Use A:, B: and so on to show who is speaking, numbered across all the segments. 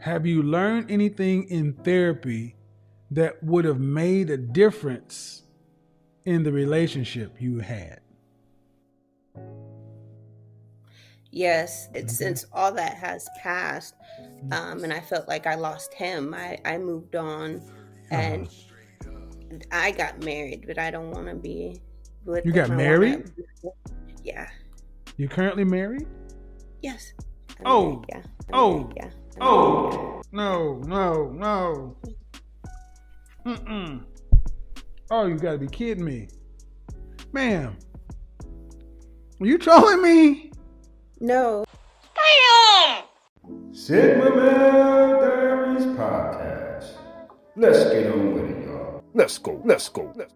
A: Have you learned anything in therapy that would have made a difference in the relationship you had?
B: Yes, it's since all that has passed, um, and I felt like I lost him. I, I moved on, and I got married, but I don't want to be with.
A: You got. Married?
B: yeah.
A: You're currently married?
B: Yes. I'm
A: Oh.
B: married, Yeah. I'm
A: Oh.
B: married, Yeah. I'm
A: Oh no, no, no. Mm-mm. Oh, you gotta be kidding me. Ma'am. Are you trolling me?
B: No.
C: Sigma Male Diaries Podcast. Let's get on with it, y'all. Let's go, let's go, let's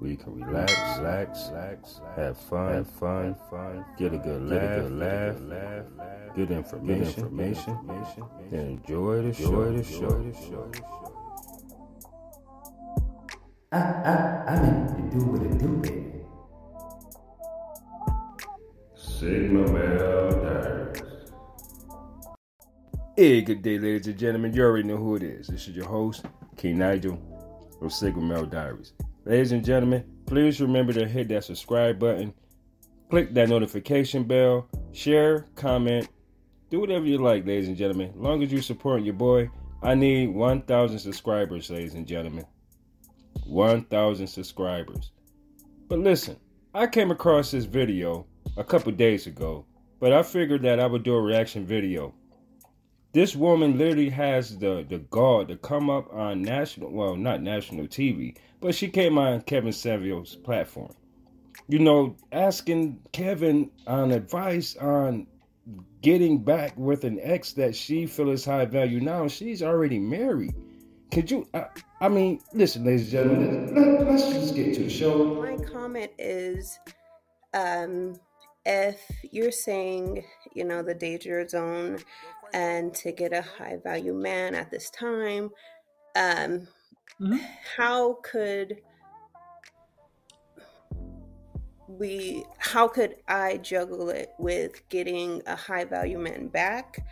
C: We can relax, relax, relax, have fun, have fun, fun, get a good laugh, good laugh, laugh, laugh, good information, information, information, and enjoy the show, the show, the show.
D: I, I, I meant to do what it do, baby.
C: Sigma Male Diaries. Hey, good day, ladies and gentlemen. You already know who it is. This is your host, King Nigel from Sigma Male Diaries. Ladies and gentlemen, please remember to hit that subscribe button, click that notification bell, share, comment, do whatever you like, ladies and gentlemen. Long as you support your boy, I need 1,000 subscribers, ladies and gentlemen. 1,000 subscribers. But listen, I came across this video a couple days ago, but I figured that I would do a reaction video. This woman literally has the the gall to come up on national, well, not national TV, but she came on Kevin Samuels' platform. You know, asking Kevin on advice on getting back with an ex that she feels high value now. She's already married. Could you? I, I mean, listen, ladies and gentlemen, let, let's just get to the show.
B: My comment is um, if you're saying, you know, the danger zone and to get a high value man at this time, um,
A: Mhm.
B: how could we, how could I juggle it with getting a high value man back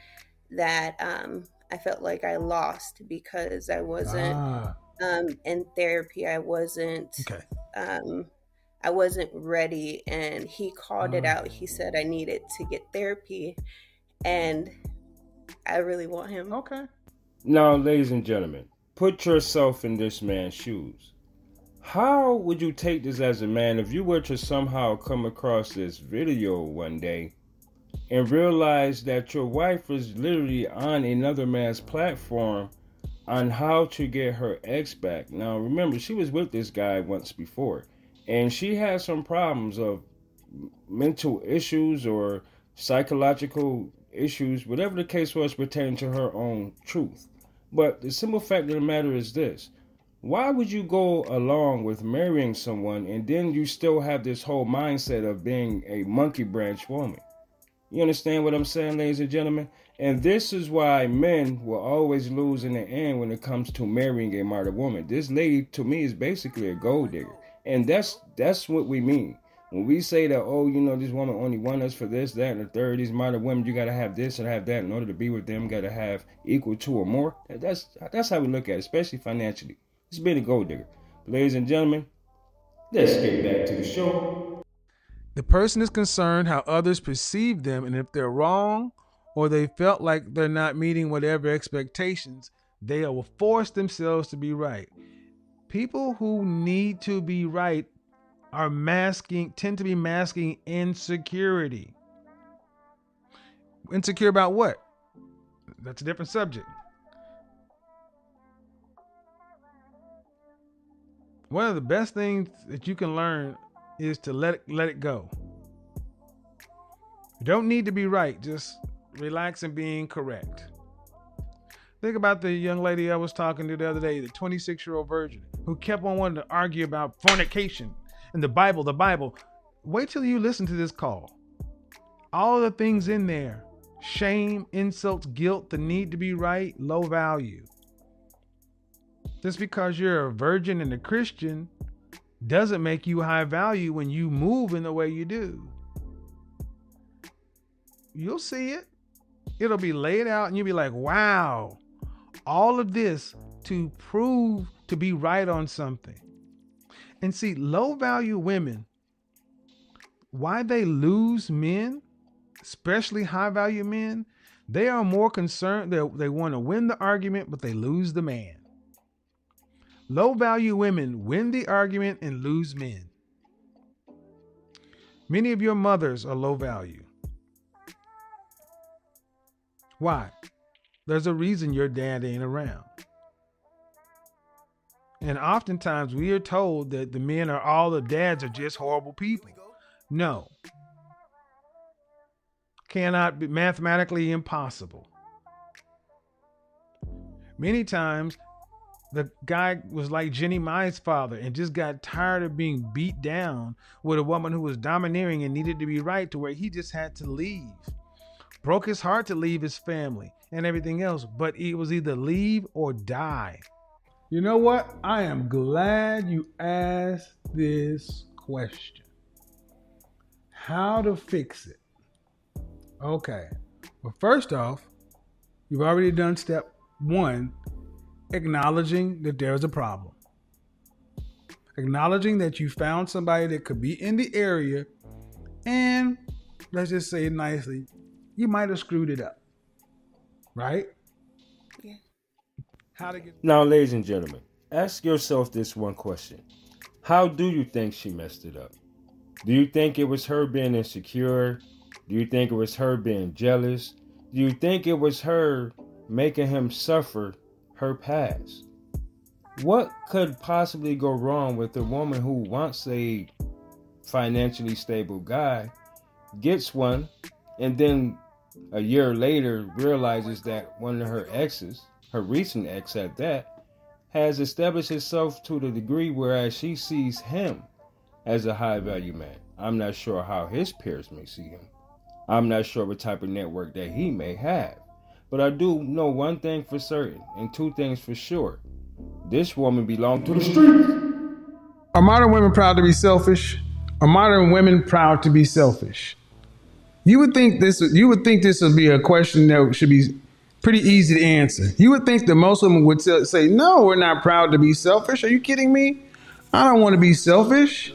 B: that um, I felt like I lost because I wasn't
A: Ah,
B: um, in therapy? I wasn't
A: okay.
B: um, I wasn't ready, and he called it
A: Mm.
B: out. He said I needed to get therapy, and I really want him.
A: Okay.
C: Now, ladies and gentlemen, put yourself in this man's shoes. How would you take this as a man if you were to somehow come across this video one day and realize that your wife was literally on another man's platform on how to get her ex back? Now, remember, she was with this guy once before, and she had some problems of mental issues or psychological issues, whatever the case was pertaining to her own truth. But the simple fact of the matter is this why would you go along with marrying someone and then you still have this whole mindset of being a monkey branch woman? You understand what I'm saying, ladies and gentlemen? And this is why men will always lose in the end when it comes to marrying a martyr woman. This lady, to me, is basically a gold digger. And that's that's what we mean. When we say that, oh, you know, this woman only want us for this, that, and the third, these modern women, you gotta have this and have that in order to be with them, gotta have equal to or more. That's that's how we look at it, especially financially. It's been a gold digger. Ladies and gentlemen, let's get back to the show.
A: The person is concerned how others perceive them, and if they're wrong or they felt like they're not meeting whatever expectations, they will force themselves to be right. People who need to be right are masking, tend to be masking insecurity. Insecure about what? That's a different subject. One of the best things that you can learn is to let it, let it go. You don't need to be right, just relax and being correct. Think about the young lady I was talking to the other day, the 26 year old virgin, who kept on wanting to argue about fornication and the Bible, the Bible. Wait till you listen to this call. All the things in there shame, insults, guilt, the need to be right, low value. Just because you're a virgin and a Christian doesn't make you high value when you move in the way you do. you'll see it. It'll be laid out and you'll be like, wow, all of this to prove to be right on something. And see, low value women, why they lose men, especially high value men, they are more concerned that they want to win the argument, but they lose the man. Low value women win the argument and lose men. Many of your mothers are low value. Why? There's a reason your dad ain't around. And oftentimes we are told that the men are all the dads are just horrible people. No. Cannot be mathematically impossible. Many times the guy was like Jenny Mai's father and just got tired of being beat down with a woman who was domineering and needed to be right to where he just had to leave. Broke his heart to leave his family and everything else, but it was either leave or die. You know what? I am glad you asked this question. How to fix it? Okay. Well, first off, you've already done step one, acknowledging that there's a problem. Acknowledging that you found somebody that could be in the area, and let's just say it nicely, you might have screwed it up. Right? How to get
C: Now, ladies and gentlemen, ask yourself this one question How do you think she messed it up? Do you think it was her being insecure? Do you think it was her being jealous? Do you think it was her making him suffer her past? What could possibly go wrong with a woman who wants a financially stable guy, gets one, and then a year later realizes that one of her exes, her recent ex at that, has established himself to the degree whereas she sees him as a high value man. I'm not sure how his peers may see him. I'm not sure what type of network that he may have. But I do know one thing for certain and two things for sure. This woman belonged to the streets.
A: Are modern women proud to be selfish? Are modern women proud to be selfish? You would think this. You would think this would be a question that should be pretty easy to answer. You would think that most women would tell- say, "No, we're not proud to be selfish." Are you kidding me? I don't want to be selfish.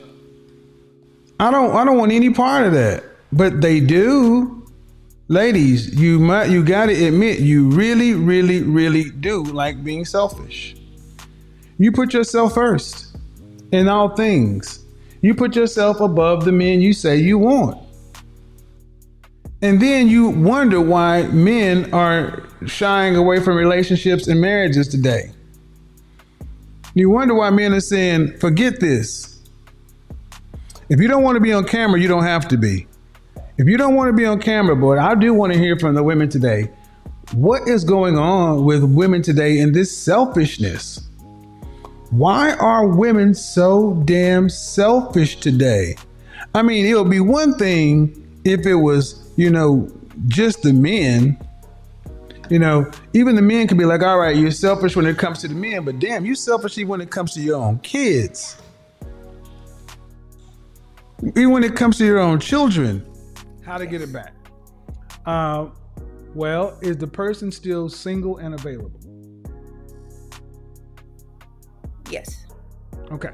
A: I don't. I don't want any part of that. But they do. Ladies, you might. You got to admit, you really, really, really do like being selfish. You put yourself first in all things. You put yourself above the men you say you want. And then you wonder why men are shying away from relationships and marriages today. You wonder why men are saying, forget this. If you don't want to be on camera, you don't have to be. If you don't want to be on camera, but I do want to hear from the women today. What is going on with women today in this selfishness? Why are women so damn selfish today? I mean, it would be one thing if it was, you know, just the men. You know, even the men can be like, all right, you're selfish when it comes to the men, but damn, you selfish even when it comes to your own kids. Even when it comes to your own children. How to get it back? Uh, well, is the person still single and available?
B: Yes.
A: Okay.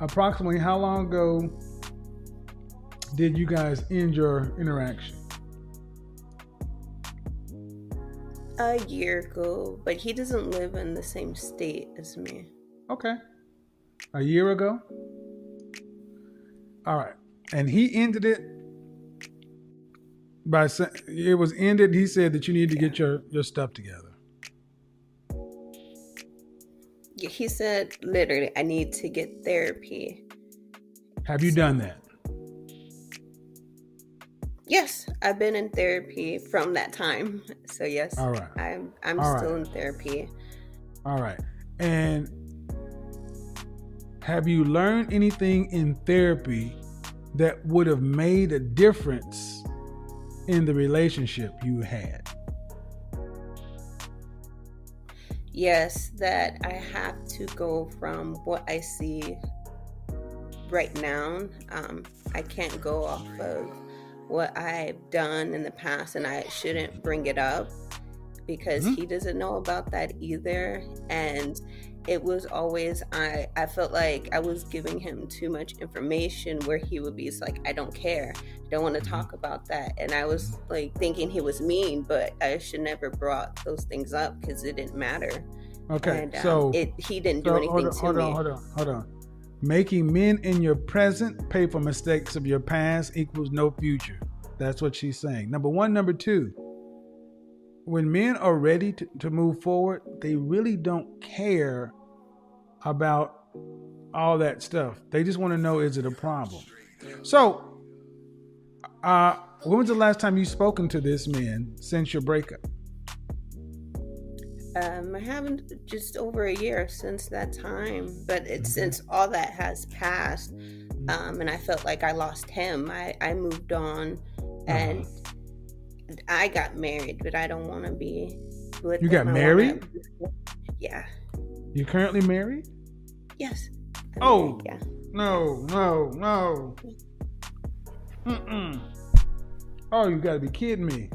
A: Approximately how long ago did you guys end your interaction?
B: A year ago, but he doesn't live in the same state as me.
A: Okay. A year ago? All right. And he ended it by saying it was ended. He said that you need to get your, your stuff together.
B: He said literally, I need to get therapy.
A: Have you done that?
B: Yes, I've been in therapy from that time. So yes,
A: All right.
B: I'm I'm
A: All
B: still
A: right.
B: in therapy.
A: All right. And have you learned anything in therapy that would have made a difference in the relationship you had?
B: Yes, that I have to go from what I see right now. Um, I can't go off of what I've done in the past and I shouldn't bring it up because mm-hmm. he doesn't know about that either. And it was always I I felt like I was giving him too much information where he would be like I don't care I don't want to mm-hmm. talk about that and I was like thinking he was mean but I should never brought those things up because it didn't matter
A: okay and, um, so
B: it he didn't so do anything
A: hold on,
B: to
A: hold
B: me
A: on hold on hold on making men in your present pay for mistakes of your past equals no future that's what she's saying number one number two when men are ready to, to move forward, they really don't care about all that stuff. They just want to know is it a problem? So, uh, when was the last time you spoken to this man since your breakup?
B: Um, I haven't just over a year since that time, but it's since all that has passed, um, and I felt like I lost him. I, I moved on, and uh-huh. I got married, but I don't want to be with.
A: You got married?
B: Wanna... Yeah.
A: You currently married?
B: Yes.
A: I'm oh. Married, yeah. No, no, no. Mm-mm. Oh, you gotta be kidding me.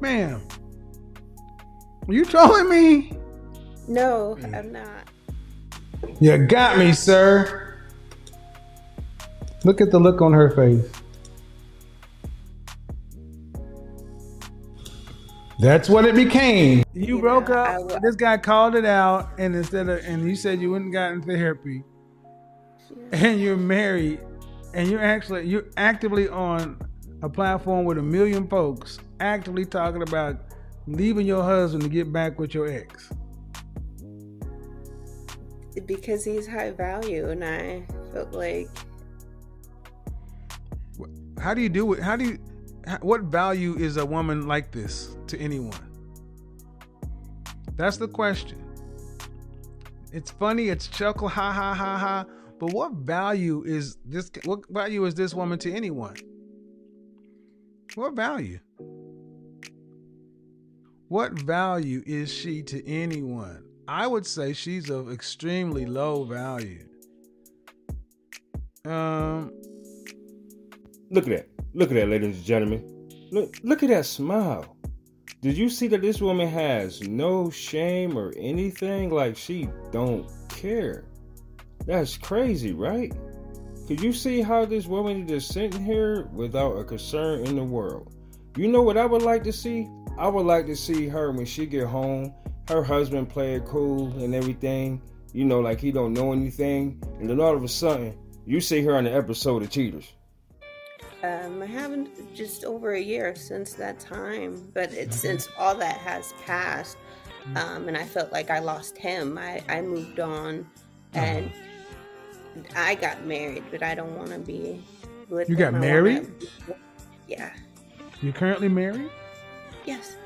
A: Ma'am. Are you trolling me?
B: No, hmm. I'm not.
A: You got me, sir. Look at the look on her face. That's what it became. You, broke up. this guy called it out, and instead of and you said you wouldn't gotten therapy, and you're married, and you're actually you're actively on a platform with a million folks actively talking about leaving your husband to get back with your ex.
B: Because he's high value, and I felt like.
A: How do you do it? How do you? what value is a woman like this to anyone? That's the question. It's funny, it's chuckle, ha ha ha ha. But what value is this? What value is this woman to anyone? What value? What value is she to anyone? I would say she's of extremely low value. Um,
C: look at that. Look at that, ladies and gentlemen. Look, look at that smile. Did you see that this woman has no shame or anything? Like she don't care. That's crazy, right? Could you see how this woman is just sitting here without a concern in the world? You know what I would like to see? I would like to see her when she get home, her husband play it cool and everything, you know, like he don't know anything, and then all of a sudden you see her on the episode of Cheaters.
B: Um, I haven't just over a year since that time, but it's since all that has passed, um, and I felt like I lost him. I, I moved on, and I got married, but I don't want to be with.
A: You got married?
B: Wanna... Yeah.
A: You currently married?
B: Yes.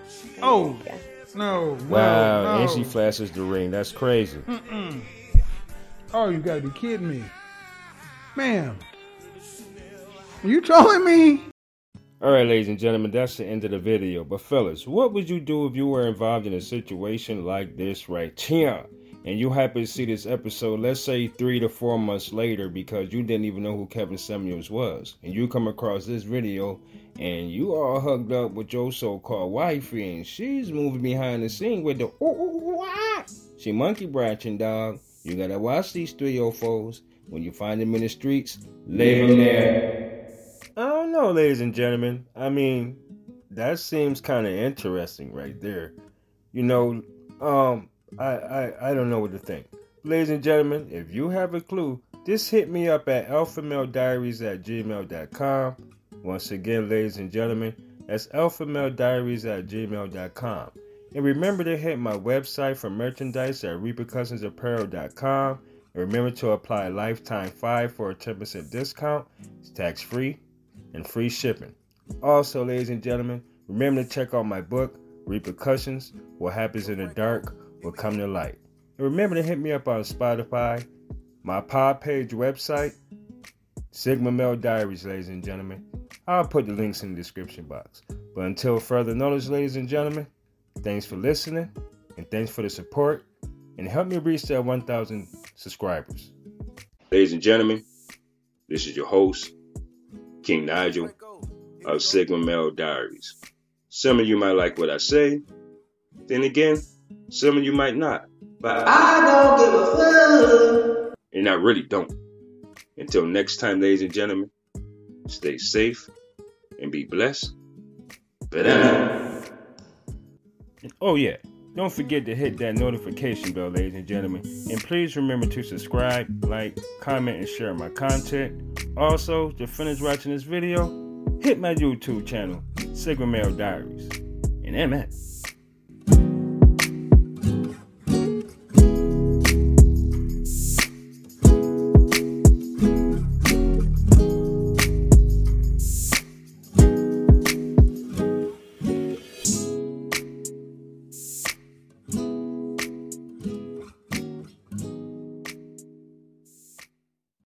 A: Oh. Yeah. No,
C: wow,
A: no.
C: and she flashes the ring. That's crazy.
A: Mm-mm. Oh, you gotta be kidding me, ma'am. Are you trolling me?
C: All right, ladies and gentlemen, that's the end of the video. But fellas, what would you do if you were involved in a situation like this right here? And you happen to see this episode, let's say three to four months later, because you didn't even know who Kevin Samuels was. And you come across this video and you are hugged up with your so-called wifey, and she's moving behind the scene with the ooh, ooh, ooh, ah. She monkey branching, dog. You gotta watch these three o foes. When you find them in the streets, leave them there. I don't know, ladies and gentlemen. I mean, that seems kind of interesting right there. You know, um, I, I I don't know what to think. Ladies and gentlemen, if you have a clue, just hit me up at alphamalediaries at gmail.com. Once again, ladies and gentlemen, that's alphamalediaries at gmail.com. And remember to hit my website for merchandise at repercussionsapparel.com. And remember to apply lifetime 5 for a 10% discount. It's tax free and free shipping. Also, ladies and gentlemen, remember to check out my book, Repercussions What Happens in the Dark Will Come to Light. And remember to hit me up on Spotify, my pod page website, Sigma Male Diaries, ladies and gentlemen. I'll put the links in the description box. But until further notice, ladies and gentlemen, thanks for listening and thanks for the support and help me reach that 1,000 subscribers. Ladies and gentlemen, this is your host, King Nigel, of Sigma Male Diaries. Some of you might like what I say, then again, some of you might not. But I don't give a fuck. And I really don't. Until next time, ladies and gentlemen, stay safe and be blessed. But Oh yeah, don't forget to hit that notification bell, ladies and gentlemen. And please remember to subscribe, like, comment, and share my content. Also, to finish watching this video, hit my YouTube channel, Sigma Male Diaries. And amen.